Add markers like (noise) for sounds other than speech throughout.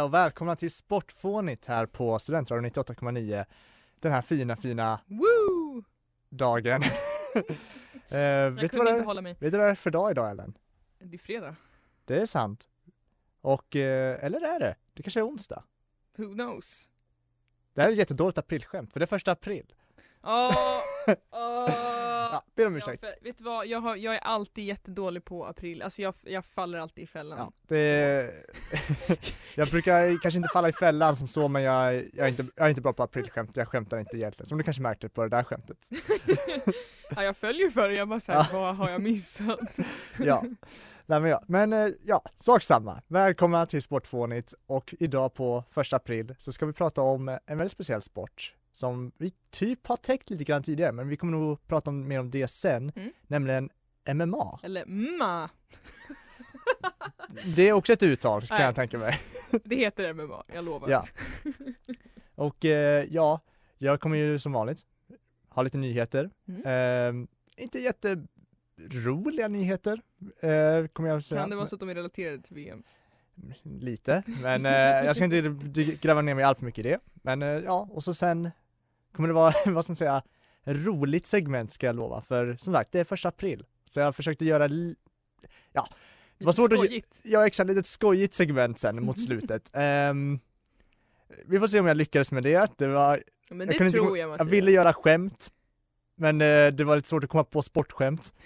Eftermiddag och välkomna till Sportfånigt här på Studentradion 98,9 den här fina, fina Woo! dagen. (laughs) eh, Jag vet, kunde inte hålla mig. vet du vad det är för dag idag Ellen? Det är fredag. Det är sant. Och, eh, eller är det? Det kanske är onsdag. Who knows? Det här är ett jättedåligt aprilskämt, för det är första april. Åh! åh. Ja, (laughs) ber om Ja, ursäkt. för, vet du vad, jag, har, jag är alltid jättedålig på april, alltså jag, jag faller alltid i fällan. Ja, det (laughs) jag brukar kanske inte falla i fällan som så, men jag, jag, är inte, jag är inte bra på aprilskämt. Jag skämtar inte egentligen, som du kanske märkte på det där skämtet. (laughs) Ja, jag följer för det, jag bara såhär, Ja. vad har jag missat? Ja, Nej, men, ja. men eh, ja, sak samma. Välkomna till Sportfånigt och idag på första april så ska vi prata om en väldigt speciell sport som vi typ har täckt lite grann tidigare, men vi kommer nog prata om, mer om det sen, Mm. nämligen MMA. Eller ma, (laughs) Det är också ett uttal kan Nej. jag tänka mig. (laughs) det heter MMA, jag lovar. Ja. (laughs) Och eh, ja, jag kommer ju som vanligt ha lite nyheter. Mm. Eh, inte jätteroliga nyheter, eh, kommer jag säga. Kan det vara så att de är relaterade till VM? Lite, men eh, jag ska inte gräva ner mig allt för mycket i det. Men eh, ja, och så sen kommer det vara, (laughs) vad ska man säga, roligt segment ska jag lova. För som sagt, det är första april. Så jag försökte göra, ja, det var svårt att, skojigt. ja exakt, lite ett skojigt segment sen mot (laughs) slutet. Ehm, vi får se om jag lyckades med det. Det var, Men jag det kunde tror inte, jag jag ville göra skämt, men eh, det var lite svårt att komma på sportskämt. (laughs)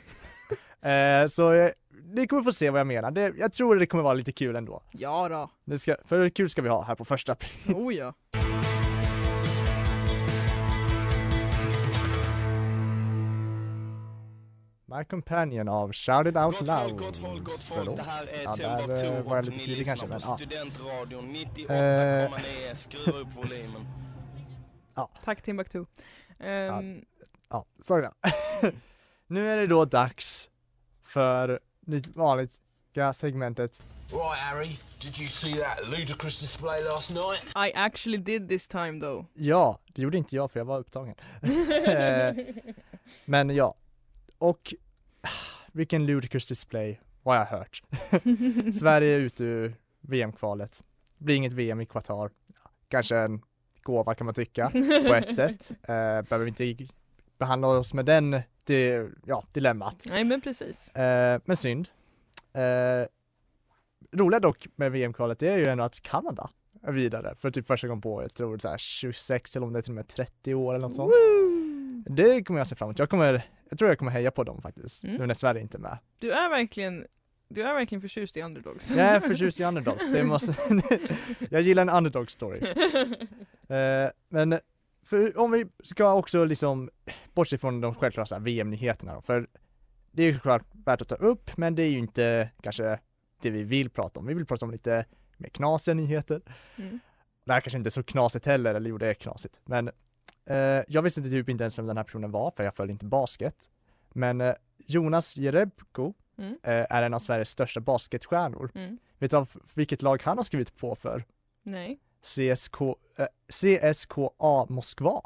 Eh, så eh, ni kommer få se vad jag menar. Det, jag tror det kommer vara lite kul ändå. Ja då. Det ska, för kul ska vi ha här på första april. (laughs) oh ja. My Companion av Shout It Out Gott Loud. folk, gott folk, gott folk. Förlåt. Det här är Ja, Timbuktu eh, var jag lite ni tidig lyssnar kanske, på men ja. Studentradion Eh. 98,9. Skruva upp volymen. Tack Timbuktu. Ehm, Ja, sorry då. (laughs) Nu är det då dags för det vanliga segmentet. Right, Harry, did you see that ludicrous display last night? I actually did this time though. Ja, det gjorde inte jag för jag var upptagen. (laughs) Eh, Men ja, och ah, vilken ludicrous display, vad jag har hört. (laughs) Sverige är ute ur VM-kvalet. Blir inget VM i Qatar. Ja, Kanske en gåva kan man tycka på ett (laughs) sätt. Eh, behöver vi inte behandla oss med den det, ja, dilemmat. Nej men precis. Eh, men synd. Eh, roliga dock med VM-kvalet det är ju ändå att Kanada är vidare för typ första gången på, jag tror så här 26 eller om det är till och med 30 år eller något sånt. Woo! Det kommer jag se fram emot. Jag kommer, jag tror jag kommer heja på dem faktiskt, Mm. nu när Sverige inte är med. Du är verkligen, du är verkligen förtjust i underdogs. Jag är förtjust i underdogs, det måste, (laughs) (laughs) jag gillar en underdog story. (laughs) Eh, men för om vi ska också liksom bortse från de självklara VM-nyheterna då, för det är ju såklart värt att ta upp, men det är ju inte kanske det vi vill prata om. Vi vill prata om lite mer knasiga nyheter. Mm. Det här kanske inte är så knasigt heller, eller jo det är knasigt, men eh, jag visste typ inte ens vem den här personen var, för jag följde inte basket. Men eh, Jonas Jerebko Mm. eh, är en av Sveriges största basketstjärnor. Mm. Vet du vilket lag han har skrivit på för? Nej. CSK, eh, CSKA Moskva.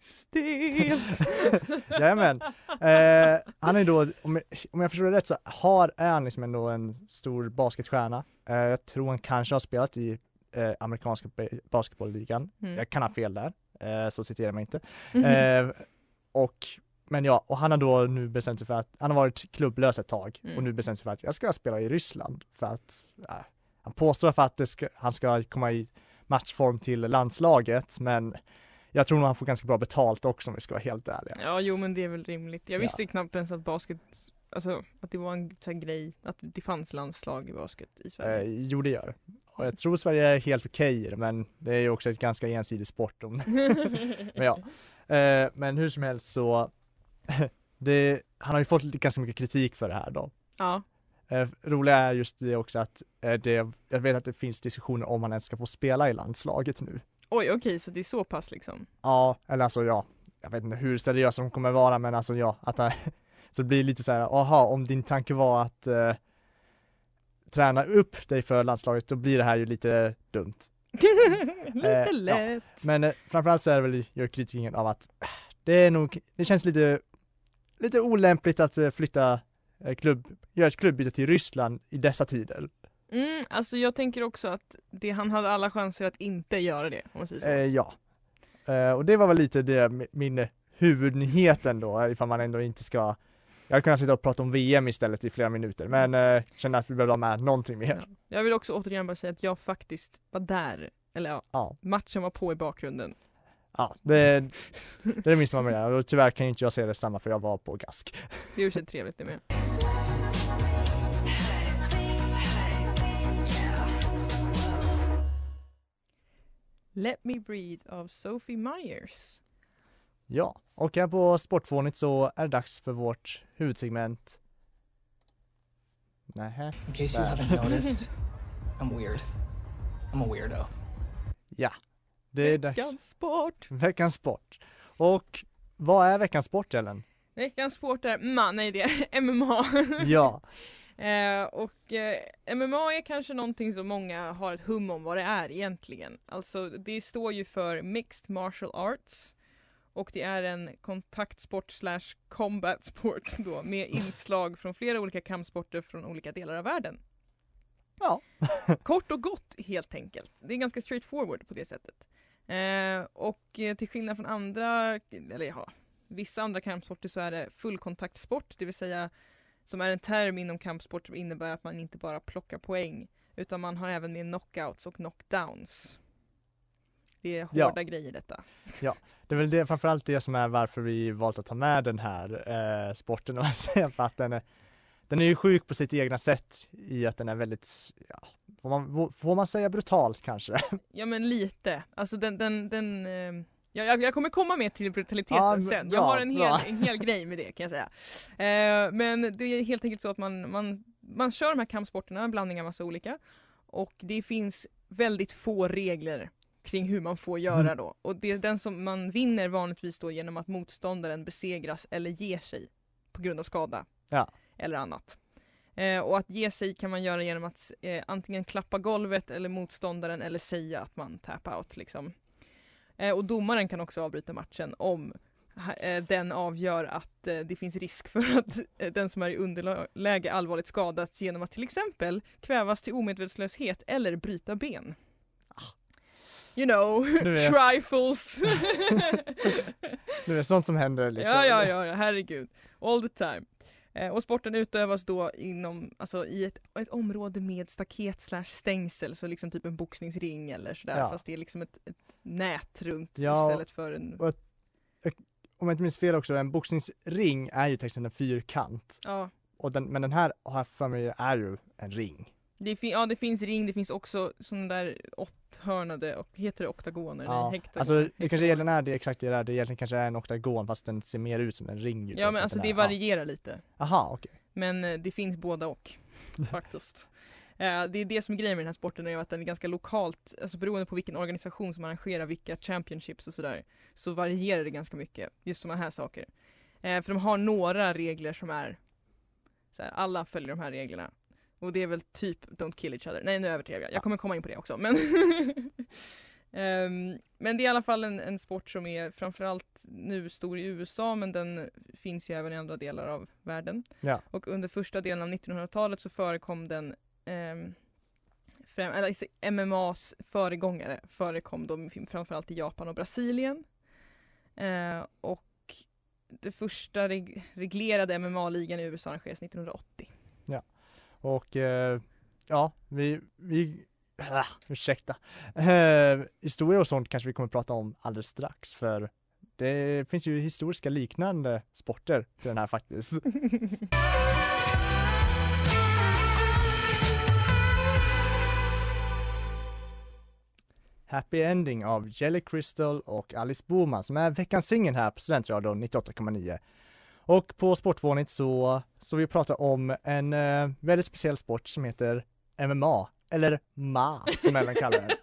stelt. (laughs) Jajamän. Eh, han är då, om jag, om jag förstår det rätt så har, är han liksom ändå en stor basketstjärna. Eh, jag tror han kanske har spelat i eh, amerikanska ba- basketbollligan. Mm. Jag kan ha fel där, eh, så citerar mig inte. Eh, och, men ja, och han har då nu bestämt sig för att, han har varit klubblös ett tag Mm. och nu bestämt sig för att jag ska spela i Ryssland för att, äh, han påstår för att ska, han ska komma i matchform till landslaget men jag tror nog han får ganska bra betalt också om vi ska vara helt ärliga. Ja, jo men det är väl rimligt. Jag Ja. visste knappt ens att basket, alltså att det var en sån grej, att det fanns landslag i basket i Sverige. Eh, jo det gör. Och jag tror Sverige är helt okej det, men det är ju också ett ganska ensidig sport. Om, (laughs) men ja. Eh, men hur som helst så, (laughs) det, han har ju fått ganska mycket kritik för det här då. Ja. Eh, roliga är just det också att eh, det, jag vet att det finns diskussioner om han ens ska få spela i landslaget nu. Oj okej, så det är så pass liksom. Ja, eller alltså ja, jag vet inte hur seriösa de kommer vara men alltså ja, att han, (laughs) så det blir lite så här, aha, om din tanke var att eh, träna upp dig för landslaget, då blir det här ju lite dumt. (laughs) Lite ja. lätt. Men eh, framförallt så är det väl gör kritiken av att eh, det är nog, det känns lite, lite olämpligt att eh, flytta eh, klubb, göra ett klubbyte till Ryssland i dessa tider. Mm, alltså jag tänker också att det, han hade alla chanser att inte göra det, om man säger så. Eh, ja. Eh, och det var väl lite det, mi- min huvudnyheten då, ifall man ändå inte ska jag hade kunnat sitta och prata om VM istället i flera minuter, men eh, kände att vi behövde ha med någonting mer. Ja. Jag vill också återigen bara säga att jag faktiskt var där. Eller ja, Ja, matchen var på i bakgrunden. ja det, det är det minsta man göra. Och tyvärr kan ju inte jag säga detsamma för jag var på GASK. Det är ju trevligt det med. Let me breathe av Sophie Myers. Ja, och här på Sportfånigt så är det dags för vårt huvudsegment. Nähä. In case you haven't noticed, (laughs) I'm weird. I'm a weirdo. Ja, det är dags. Veckans sport. Veckans sport. Och vad är veckans sport Ellen? Veckans sport är, ma, nej det är MMA. Ja, (laughs) Eh, och eh, MMA är kanske någonting som många har ett hum om vad det är egentligen. Alltså det står ju för Mixed Martial Arts och det är en kontaktsport slash combat sport (laughs) då med inslag från flera olika kampsporter från olika delar av världen. Ja. (laughs) Kort och gott helt enkelt. Det är ganska straightforward på det sättet. Eh, och eh, till skillnad från andra, eller ja, vissa andra kampsporter så är det fullkontaktsport, det vill säga som är en term inom kampsport som innebär att man inte bara plockar poäng utan man har även med knockouts och knockdowns. Det är Ja. hårda grejer detta. (laughs) det är väl det, framförallt det som är varför vi valt att ta med den här eh, sporten, (laughs) för att den är, den är ju sjuk på sitt egna sätt i att den är väldigt, ja, får man, får man säga brutalt kanske? (laughs) Ja men lite, alltså den, den, den eh, ja, jag, jag kommer komma med till brutaliteten Ja, sen. jag har en hel, bra. en hel grej med det kan jag säga. Eh, men det är helt enkelt så att man, man, man kör de här kampsporterna, en blandning av massa olika. Och det finns väldigt få regler kring hur man får göra Mm. då. Och det är den som man vinner vanligtvis då genom att motståndaren besegras eller ger sig på grund av skada. Ja. Eller annat. Eh, och att ge sig kan man göra genom att eh, antingen klappa golvet eller motståndaren eller säga att man tap out liksom. Eh, och domaren kan också avbryta matchen om eh, den avgör att eh, det finns risk för att eh, den som är i underläge allvarligt skadats genom att till exempel kvävas till omedvetslöshet eller bryta ben. You know, Du vet. trifles. (laughs) Det är sånt som händer liksom. Ja, ja, ja, ja, herregud. All the time. Eh, och sporten utövas då inom, alltså i ett, ett område med staket slash stängsel, så liksom typ en boxningsring eller sådär, Ja. fast det är liksom ett, ett nät runt Ja, istället för en... och- Om jag inte minns fel också, en boxningsring är ju till exempel en fyrkant. Ja, Och den, men den här har jag för mig är ju en ring. Det, fin- ja, det finns ring, det finns också sådana där åtthörnade, och heter det oktagoner? Ja, Nej, hektagoner. alltså det kanske egentligen är det exakt det där, det egentligen kanske är en oktagon fast den ser mer ut som en ring. Ja men alltså det varierar lite. Ja. Aha, okej. Men eh, det finns båda och (laughs) faktiskt. Eh, Det är det som är grejen med den här sporten är att den är ganska lokalt, alltså beroende på vilken organisation som arrangerar vilka championships och sådär så varierar det ganska mycket, just sådana här saker. Eh, För de har några regler som är så här, alla följer de här reglerna. Och det är väl typ don't kill each other. Nej nu överdrev jag, jag kommer komma in på det också men (laughs) Ehm, men det är i alla fall en, en sport som är framförallt nu stor i USA men den finns ju även i andra delar av världen. Ja. Och under första delen av 1900-talet så förekom den ehm, främ, alltså, MMAs föregångare förekom de framförallt i Japan och Brasilien. Eh, och det första reg- reglerade MMA-ligan i USA arrangerades 1980. Och eh, ja, vi, vi äh, ursäkta. Eh, historia och sånt kanske vi kommer prata om alldeles strax för det finns ju historiska liknande sporter till den här faktiskt. (laughs) Happy Ending av Jelly Crystal och Alice Boman som är veckans singel här på Studentradion 98,9. Och på Sportvånigt så, så vi pratar om en eh, väldigt speciell sport som heter MMA, eller MA som Ellen kallar det.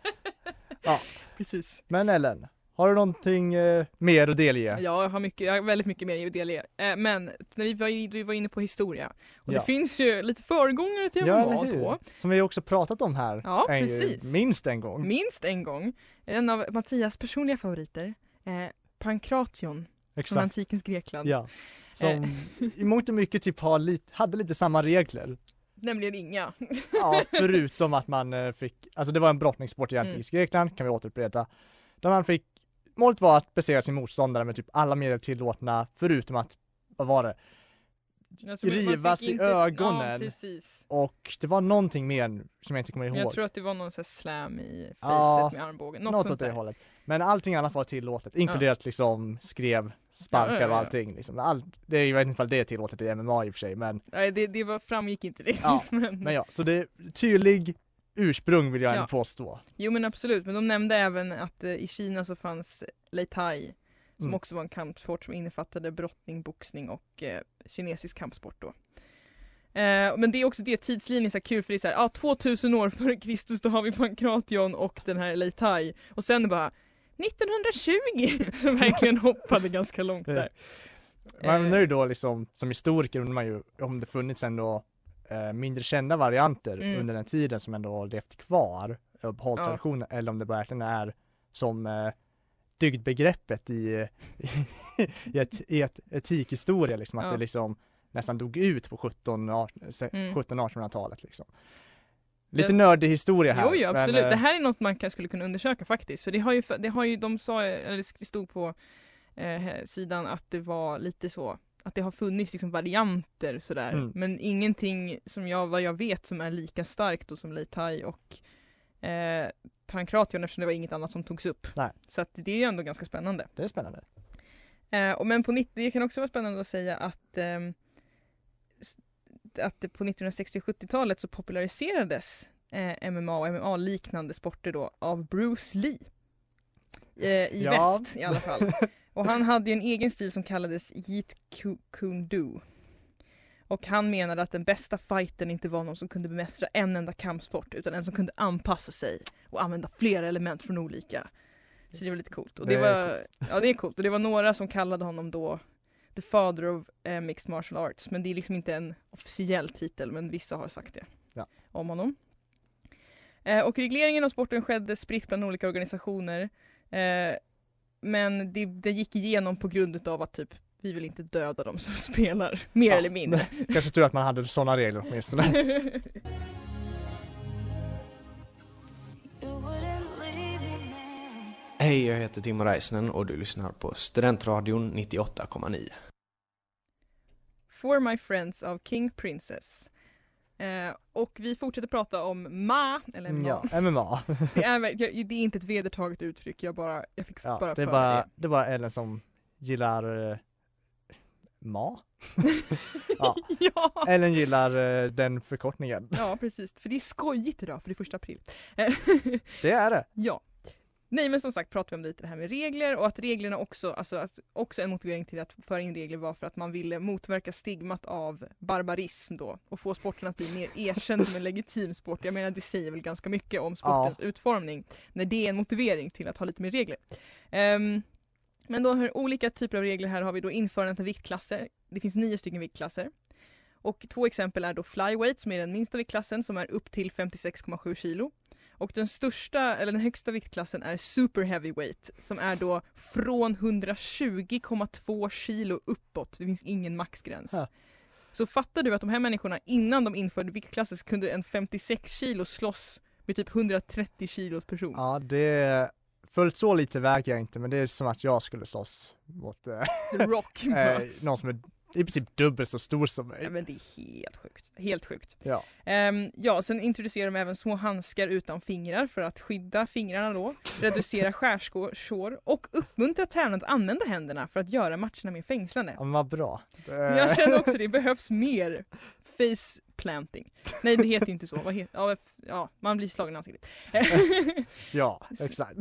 (laughs) Precis. Men Ellen, har du någonting eh, mer att delge? Ja, jag har, mycket, jag har väldigt mycket mer att delge. Eh, men när vi var, vi var inne på historia och Ja. det finns ju lite föregångare till Ja, MMA då. Som vi också pratat om här Ja, en, precis. minst en gång. Minst en gång. En av Mattias personliga favoriter. Eh, Pankration från antikens Grekland. Ja. Som i mångt och mycket typ har lite, hade lite samma regler. Nämligen inga. Ja, förutom att man eh, fick, alltså det var en brottningssport i Mm. antikt Grekland, kan vi återupprepa. Där man fick, målet var att besegra sin motståndare med typ alla medel tillåtna, förutom att, vad var det? Rivas i inte- ögonen. Ja. Och det var någonting mer som jag inte kommer ihåg. Jag tror att det var någon sån här slam i facet Ja, med armbågen. Något, Något sånt åt det där. hållet. Men allting annat var tillåtet, inkluderat liksom skrev, sparkar Ja, ja, ja, och ja. allting liksom. All, det är, jag vet inte om det är tillåtet i MMA i och för sig, men, Nej, det, det var, framgick inte riktigt. Ja, (laughs) men, men ja, så det är tydlig ursprung vill jag ändå Ja. påstå. Jo men absolut, men de nämnde även att eh, i Kina så fanns Lei Tai som Mm. också var en kampsport som innefattade brottning, boxning och eh, kinesisk kampsport då. Eh, men det är också det, tidslinjen är så kul för det är så här, ja 2000 år före Kristus då har vi Pankration och den här Lei Tai och sen bara 1920! (laughs) som verkligen hoppade ganska långt där. Man Eh. undrar ju då liksom, som historiker undrar man ju om det funnits ändå eh, mindre kända varianter Mm. under den tiden som ändå har levt kvar och behållit Ja. traditionen eller om det verkligen är som eh, dygdbegreppet i, (laughs) i, ett, i ett etikhistoria liksom, att Ja. det liksom nästan dog ut på 17 Mm. 1700-1800-talet liksom. Lite Men- nördig historia här. Jo, jo men, absolut. eh, det här är något man kan, skulle kunna undersöka faktiskt. För det har ju, det har ju de sa, eller det stod på eh, sidan att det var lite så att det har funnits liksom varianter sådär. Mm. Men ingenting som jag, vad jag vet som är lika starkt då som Lei Tai och eh, Pankration eftersom det var inget annat som togs upp. Nej. Så att det är ju ändå ganska spännande. Det är spännande. Eh, och men på 90, det kan också vara spännande att säga att, s- att på 1960 och 70-talet så populariserades eh, MMA och MMA-liknande sporter då av Bruce Lee. Eh, I Ja. väst i alla fall. Och han hade ju en egen stil som kallades Jeet Ku- Kune Do. Och han menade att den bästa fighten inte var någon som kunde bemästra en enda kampsport utan en som kunde anpassa sig och använda flera element från olika. Så det var lite coolt. Och det, Det var, ja det är coolt. Och det var några som kallade honom då The Father of eh, Mixed Martial Arts. Men det är liksom inte en officiell titel men vissa har sagt det Ja. om honom. Eh, och regleringen av sporten skedde spritt bland olika organisationer. Eh, men det, det gick igenom på grund av att typ vi vill inte döda dem som (laughs) spelar, mer Ja, eller mindre. Kanske tur att man hade sådana regler åtminstone. (laughs) Hej, jag heter Timo Räisänen och du lyssnar på Studentradion 98,9. For My Friends av King Princess. Eh, och vi fortsätter prata om Ma, eller Ma. ja, MMA. Det, är, det är inte ett vedertaget uttryck, jag bara, jag fick Ja, bara det, är bara, det. det är bara Ellen som gillar eh, Ma. (laughs) ja. ja. Ellen gillar eh, den förkortningen. ja, precis. För det är skojigt idag, för det är första april. Det är det. (laughs) Ja. Nej men som sagt pratar vi om lite det här med regler och att reglerna också, alltså att också en motivering till att föra in regler var för att man ville motverka stigmat av barbarism då och få sporten att bli mer erkänd som en legitim sport. Jag menar det säger väl ganska mycket om sportens utformning när det är en motivering till att ha lite mer regler. Ehm, men då har olika typer av regler här har vi då införandet av viktklasser. Det finns nio stycken viktklasser. Och två exempel är då flyweight som är den minsta viktklassen som är upp till 56,7 kilo. Och den största, eller den högsta viktklassen är super heavyweight som är då från 120,2 kilo uppåt. Det finns ingen maxgräns. Ja. Så fattar du att de här människorna innan de införde viktklasser så kunde en 56 kilo slåss med typ 130 kilos person. Ja, det fullt så lite väger jag inte, men det är som att jag skulle slåss mot eh, Rock. (laughs) eh, någon som är i princip dubbelt så stor som Ja, mig. men det är helt sjukt. Helt sjukt. Ja. Ehm, ja, sen introducerar de även små handskar utan fingrar för att skydda fingrarna då, reducera (laughs) skärsår och uppmuntra tränarna att använda händerna för att göra matcherna mer fängslande. Ja, men vad bra. Men Jag känner också det behövs mer face planting. Nej det heter inte så. Vad heter, ja, ja, man blir slagen i ansiktet. (laughs) Ja, (laughs) exakt.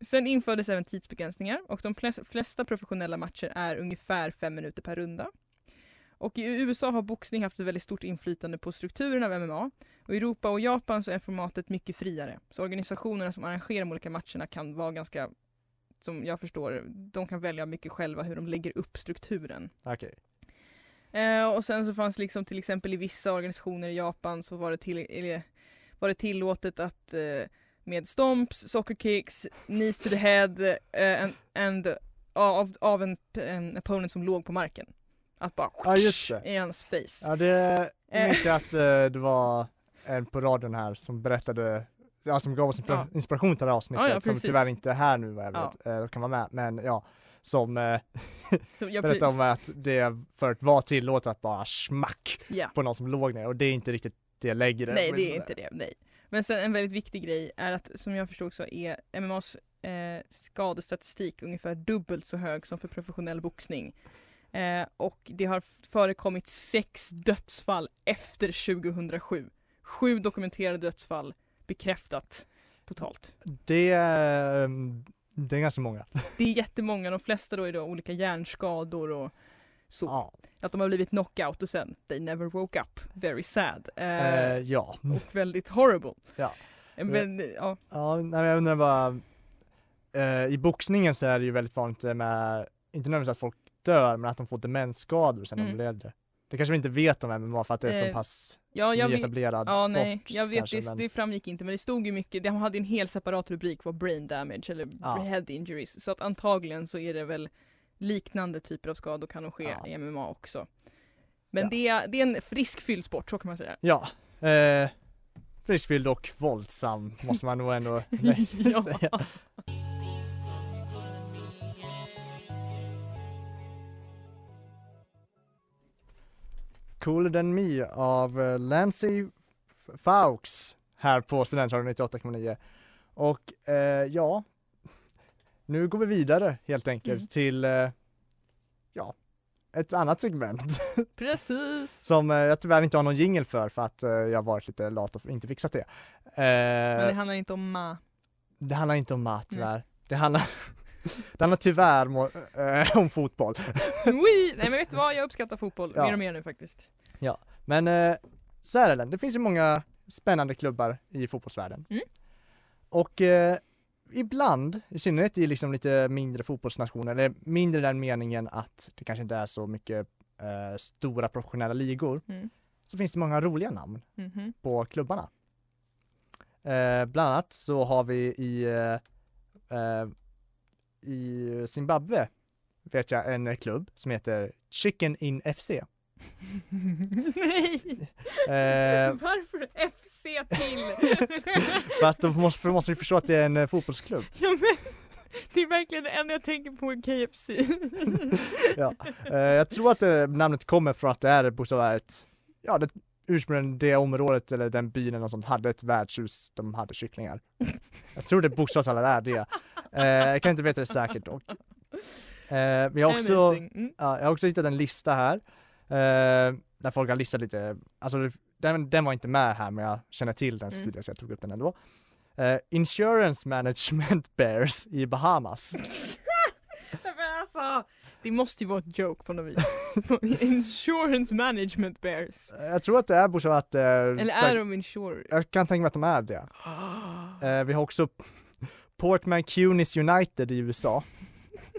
Sen infördes även tidsbegränsningar och de flesta professionella matcher är ungefär fem minuter per runda. Och i USA har boxning haft ett väldigt stort inflytande på strukturen av MMA. Och i Europa och Japan så är formatet mycket friare. Så organisationerna som arrangerar de olika matcherna kan vara ganska, som jag förstår, de kan välja mycket själva hur de lägger upp strukturen. Okej. Eh, och sen så fanns liksom till exempel i vissa organisationer i Japan så var det, till, var det tillåtet att eh, med stomps, soccer kicks, knees to the head eh, and, and av, av en, en opponent som låg på marken. Att bara Ja, just det. i hans face. Ja, det Eh. minns jag att eh, det var en på radion här som berättade Ja, som gav oss Ja. inspiration till det här avsnittet Ja, ja, som tyvärr inte är här nu vad jag Ja. vet, eh, kan vara med, men ja, som eh, (laughs) berättade om att det förut var tillåtet att bara smack ja. på någon som låg ner och det är inte riktigt det längre. Nej det är inte det, nej. Men sen en väldigt viktig grej är att som jag förstod så är MMAs eh, skadestatistik ungefär dubbelt så hög som för professionell boxning. Eh, och det har förekommit sex dödsfall efter 2007. Sju dokumenterade dödsfall bekräftat totalt. Det, är, mm, det är ganska många. Det är jättemånga, de flesta då är då olika hjärnskador och så. Ja. Att de har blivit knockout och sen they never woke up. Very sad. Eh, Eh, ja. och väldigt horrible. Ja. Eh, Men, ja. Ja, nej, jag undrar bara, eh, i boxningen så är det ju väldigt vanligt med, inte nödvändigtvis att folk dör, men att de får demensskador sen när de Mm. blir äldre. Det kanske vi inte vet om MMA för att det är så Eh, pass Ja, jag nyetablerad ja, sport nej, jag vet kanske, det, men- det framgick inte men det stod ju mycket, de hade en hel separat rubrik var brain damage eller Ja. head injuries så att antagligen så är det väl liknande typer av skador kan nog ske Ja. i MMA också. Men Ja. det, är, det är en friskfylld sport så kan man säga. Ja, eh, friskfylld och våldsam måste man nog ändå (laughs) (laughs) säga. Cooler than me av eh, Lancy Fawkes här på Studentradion 98,9. Och eh, ja, nu går vi vidare helt enkelt Mm. till eh, ja, ett annat segment (laughs) Precis! som eh, jag tyvärr inte har någon jingle för för att eh, jag varit lite lat och inte fixat det. Men det Eh, handlar inte om ma. det handlar inte om Nej. tyvärr. Det handlar, (laughs) det handlar tyvärr må, eh, om fotboll. (laughs) Oui! Nej men vet du vad, jag uppskattar fotboll Ja. mer och mer nu faktiskt. Men eh, så är det Ellen, det finns ju många spännande klubbar i fotbollsvärlden. Mm. Och eh, ibland, i synnerhet i liksom lite mindre fotbollsnationer, eller mindre i den meningen att det kanske inte är så mycket eh, stora professionella ligor, Mm. så finns det många roliga namn Mhm. på klubbarna. Eh, bland annat så har vi i, eh, i Zimbabwe vet jag en klubb som heter Chicken In FC. (laughs) Nej! (laughs) Eh, Varför FC till? (laughs) för att då måste, för då måste förstå att det är en eh, fotbollsklubb. ja, men, det är verkligen det enda jag tänker på i KFC. Eh, jag tror att det, namnet kommer från att det är bokstavligt, ja det ursprungligen det området eller den byn eller något sånt hade ett värdshus, de hade kycklingar. Jag tror det bokstavligt talat är det. Eh, jag kan inte veta det säkert dock. Eh, men jag har också. Mm. Ja, jag har också hittat en lista här. Eh, där folk har listat lite, alltså den, den var inte med här men jag känner till den Mm. tidigare så jag tog upp den ändå. Eh, Insurance Management (laughs) Bears i Bahamas. (laughs) Alltså, det måste ju vara ett joke på något vis. (laughs) Insurance management bears. Eh, jag tror att det är bokstavligt att, eh, Eller så- är de insured? Jag kan tänka mig att de är det. (gasps) Eh, vi har också Portman Cunis United i USA.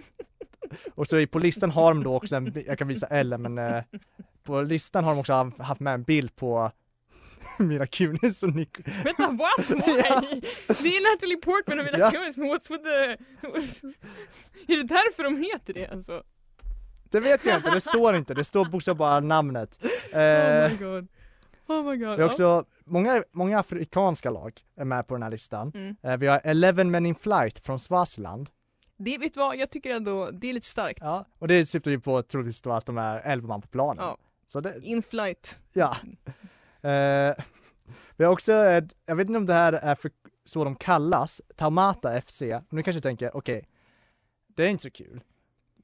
(laughs) Och så på listan har de då också en, jag kan visa Ellen men eh, på listan har de också haft- med en bild på (laughs) Mila Kunis och Nick. Vänta, what? (laughs) Why? Det är Natalie Portman och Mila Ja. Kunis, men what's with the... Är det därför de heter det alltså? Det vet jag inte, det står inte, det står bokstavligt bara namnet. Oh Eh, my god. Oh my god. vi har också, många, många afrikanska lag är med på den här listan. Mm. Eh, vi har Eleven Men In Flight från Swaziland. Det, vet du vad, jag tycker ändå, det är lite starkt. Ja, och det syftar ju på troligtvis då att de är 11 man på planen. Ja. Så det, In flight. ja. Eh, vi har också, jag vet inte om det här är för, så de kallas, Taumata FC. Nu kanske tänker, okej, det är inte så kul.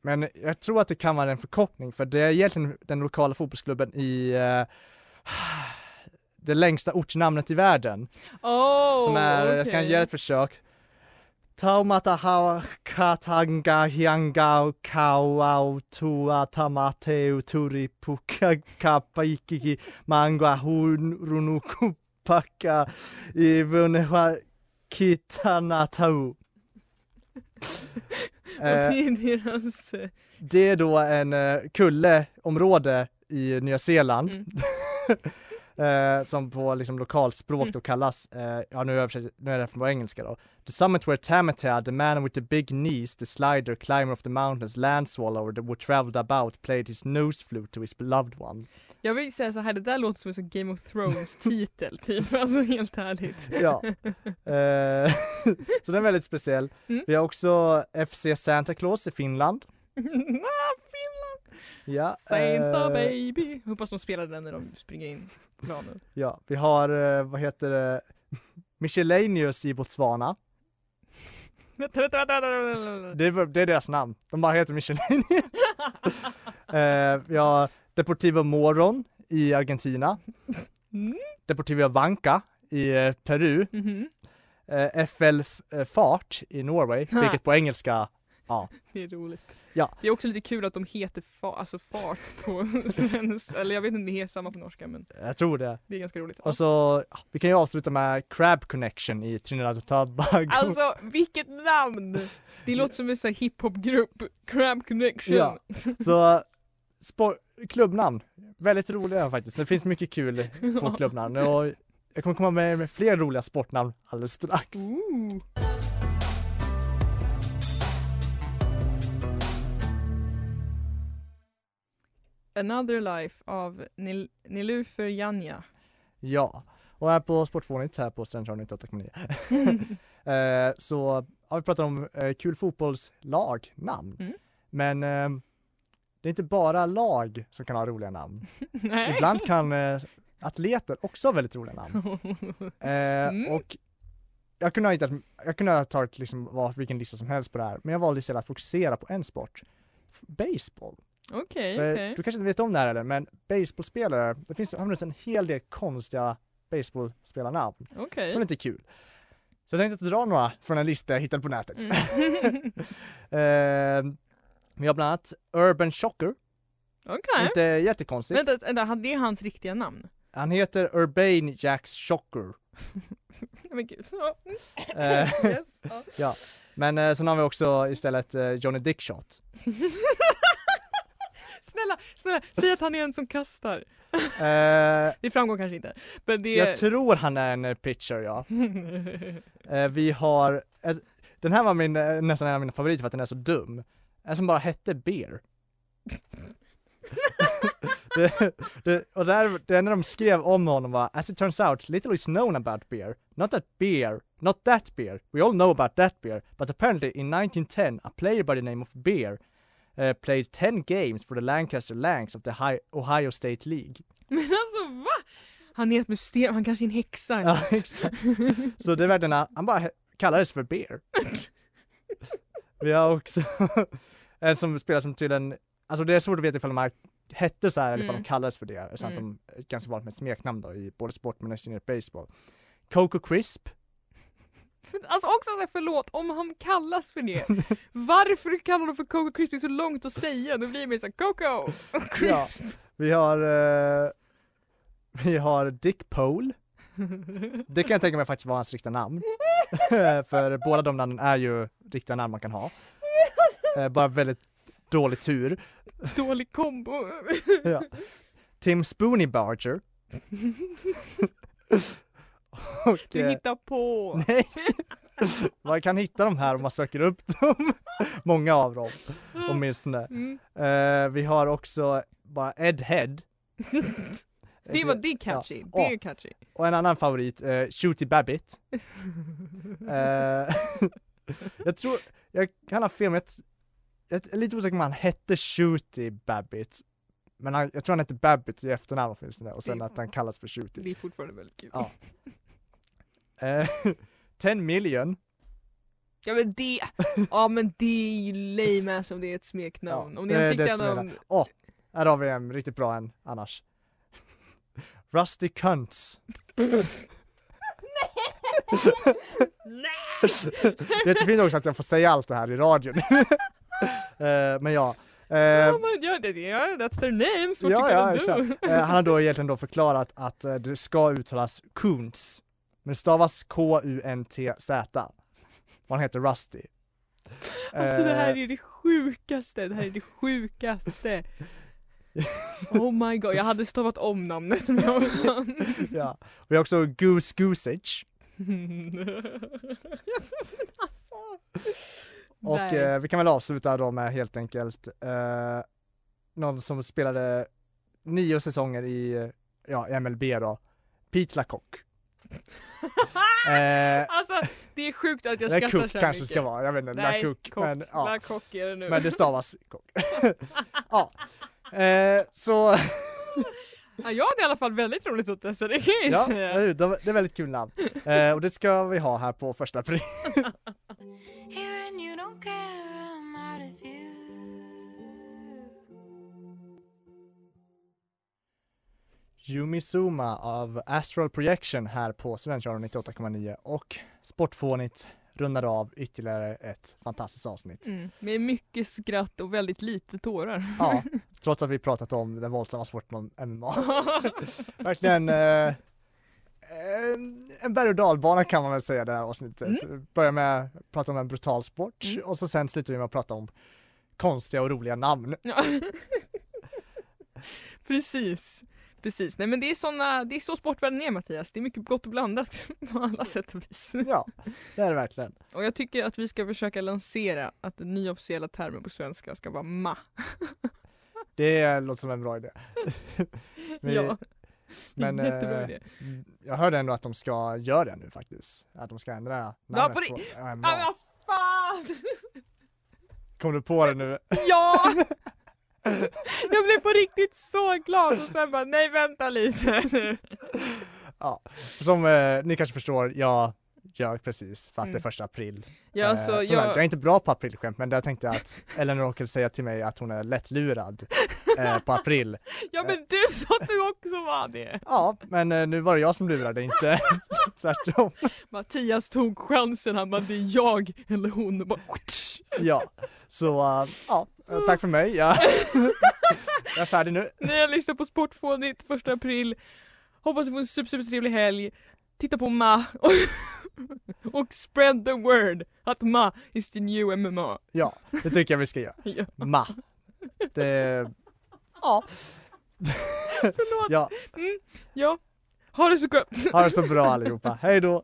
Men jag tror att det kan vara en förkortning för det är egentligen den lokala fotbollsklubben i eh, det längsta ortsnamnet i världen. Oh, som är, jag ska ge ett försök. Taumata katanga hyanga kauau tua tamateu turi puka kapaikiki mangwa hurunuku paka i vuneha kitanatau. (laughs) Och Eh, det är deras... eh, det är då en uh, kulleområde i Nya Zeeland. Mm. (laughs) Eh, som på liksom lokalspråk Mm. då kallas, eh, ja nu, översätter, nu är det på engelska då. The summit where Tamata, the man with the big knees, the slider, climber of the mountains, land swallower that would traveled about, played his nose flute to his beloved one. Jag vill säga så här, det där låter som en sån Game of Thrones titel (laughs) typ, alltså helt ärligt. Ja. Eh, (laughs) så den är väldigt speciell. Mm. Vi har också FC Santa Claus i Finland. (laughs) ah, Finland! Ja, Santa eh, baby! Hoppas de spelar den när de springer in planen. Ja, vi har, eh, vad heter det, Michelanius i Botswana. Det är, det är deras namn. De bara heter Michelanius. (laughs) eh, vi har Deportivo Moron i Argentina. Mm. Deportivo Vanca i eh, Peru. Mhm. Eh, FL eh, Fart i Norway, vilket på engelska, ja. Det är roligt. Ja. Det är också lite kul att de heter fa- alltså fart på (laughs) svensk, eller jag vet inte om det heter samma på norska men Jag tror det. det är ganska roligt. Och så, ja, vi kan ju avsluta med Crab Connection i Trinidad och Tobago. Alltså vilket namn! Det låter som en sån här hiphopgrupp, Crab Connection. Ja. (laughs) Så klubbnamn, väldigt roliga faktiskt. Det finns mycket kul på (laughs) klubbnamn och jag kommer komma med, med fler roliga sportnamn alldeles strax. Ooh. Another Life av Nil- Nilufer Janja. Ja, och här på Sportfånigt här på Studentradion 98,9 eh, så har vi pratat om eh, kul fotbollslag, namn. Mm. Men eh, det är inte bara lag som kan ha roliga namn. (laughs) Ibland kan eh, atleter också ha väldigt roliga namn. (laughs) Eh, Mm. Och jag kunde ha hittat, jag kunde ha tagit liksom vad, vilken lista som helst på det här, men jag valde istället att fokusera på en sport. Baseball. Okej, För okej. Du kanske inte vet om det här eller, men baseballspelare, det finns funnits en hel del konstiga baseballspelarnamn Okej. som är lite kul. Så jag tänkte dra några från en lista jag hittade på nätet. Mm. (laughs) eh, vi har bland annat Urban Shocker, Okej. inte jättekonstigt. Vänta, vänta, han- det är hans riktiga namn? Han heter Urbane Jax Shocker. (laughs) Men gud. (laughs) Eh, yes. ja, men eh, sen har vi också istället eh, Johnny Dickshot. Snälla, snälla, säg att han är en som kastar. Eh, Det framgår kanske inte. Men det jag tror han är en eh, pitcher ja. (laughs) Eh, vi har, eh, den här var min, eh, nästan en av mina favoriter för att den är så dum. En som bara hette Beer. (laughs) det, det, och där, det enda de skrev om honom var As it turns out, little is known about beer. Not that beer, not that beer. We all know about that beer. But apparently in 1910 a player by the name of Beer uh, played 10 games for the Lancaster Lanks of the Hi- Ohio State League. (laughs) Men alltså va? Han är ett mysterium, han kanske är en häxa. Ja, exakt. Så det är verkligen, han bara kallades för Beer. (laughs) Vi har också (laughs) en som spelar som tydligen, alltså det är svårt att veta ifall de här hette så här eller ifall Mm. de kallades för det. Så att Mm. de är ganska vanligt med smeknamn då i både sport men i baseball. Coco Crisp. Alltså också så här, förlåt, om han kallas för det, (laughs) varför kallar de för Coco Crispy så långt att säga? Då blir det mer såhär Coco (laughs) Crisp. Vi har, eh, vi har Dick Pole. (laughs) Det kan jag tänka mig faktiskt var hans riktiga namn. för båda de namnen är ju riktiga namn man kan ha. Eh, bara väldigt dålig tur. Dålig kombo. Ja. Tim Spoonie Barger. Och, Du hittar på! Nej! (laughs) man kan hitta de här om man söker upp dem. (laughs) Många av dem, åtminstone. Mm. Eh, vi har också bara Ed Head. (laughs) Det, var, det catchy, Ja. det är catchy. Och en annan favorit, uh, Shooty Babbit. Eh, jag tror, jag kan ha fel men jag, jag är lite osäker om han hette Shooty Babbit. Men han, jag tror han hette Babbit i efternamn åtminstone och sen att han kallas för Shooty. Det är fortfarande väldigt kul. Ja. Eh, (laughs) 10 million. Ja men det, (laughs) ja men det är ju lame ass om det är ett smeknamn. om riktig ett som är namn. det. Åh, här har vi en riktigt bra en annars. (laughs) Rusty Cunts. det är jättefint också att jag får säga allt det här i radion. Eh, men ja. Eh, Ja, ja, det, ja, that's their names, what ja, you ja, gonna exakt. do? Eh, han har då egentligen då förklarat att eh, det ska uttalas Kuntz. Men stavas K-U-N-T-Z. Han heter Rusty. Alltså det här Eh, är det sjukaste, det här är det sjukaste. (laughs) Oh my god, jag hade stavat om namnet men jag (laughs) ja. Vi har också Goose Goosage. (laughs) alltså. Och eh, vi kan väl avsluta då med helt enkelt eh, någon som spelade nio säsonger i, ja, MLB då, Pete LaCock. (laughs) eh, Alltså det är sjukt att jag skrattar Cook så här kanske mycket. ska vara, jag vet inte, Nej, LaCook. kock. Men, ja, LaCock är det nu. men det stavas Cook. (laughs) (laughs) ja, eh, så ja, jag hade i alla fall väldigt roligt åt det så det kan jag ju ja, säga. det är det är väldigt kul namn. Eh, och det ska vi ha här på första april. Yumi Suma av Astral Projection här på Studentradion 98,9 och Sportfånigt rundar av ytterligare ett fantastiskt avsnitt. Mm, med mycket skratt och väldigt lite tårar. Ja, (laughs) trots att vi pratat om den våldsamma sporten MMA. (laughs) Verkligen eh, en, en berg och dalbana kan man väl säga det här avsnittet. Börjar med att prata om en brutal sport Mm. och så sen slutar vi med att prata om konstiga och roliga namn. (laughs) Precis. Precis, nej men det är såna, det är så sportvärlden är Mattias, det är mycket gott och blandat (laughs) på alla sätt och vis. Ja, det är det verkligen. Och jag tycker att vi ska försöka lansera att den nya officiella termen på svenska ska vara ma. (laughs) Det låter som en bra idé. (laughs) Vi- ja, Men jättebra eh, idé. jag hörde ändå att de ska göra det nu faktiskt. Att de ska ändra Ja, namnet på på, ri- MMA. Ja, men fan! Kom du på det nu? Ja! (laughs) Jag blev på riktigt så glad och sen bara nej vänta lite (laughs) nu. Ja, som eh, ni kanske förstår, jag ljög precis för att Mm. det är första april. Ja, Eh, så jag- jag är inte bra på aprilskämt men där tänkte jag att Ellen råkade säga till mig att hon är lättlurad eh, på april. (laughs) Ja men du sa att du också var det. Ja, men eh, nu var det jag som lurade, inte tvärtom. Mattias tog chansen, han bara det är jag eller hon och bara Ja, så eh, ja, eh, tack för mig. Jag, (laughs) jag är färdig nu. Ni har lyssnat på Sportfånigt första april. Hoppas du får en super, super trevlig helg. Titta på Ma och, (laughs) och spread the word att Ma is the new MMA. Ja, det tycker jag vi ska göra. (laughs) Ja. Ma. Det... Ja. Förlåt. Ja, Mm, ja. Ha det så gott. ha det så bra allihopa. Hej då!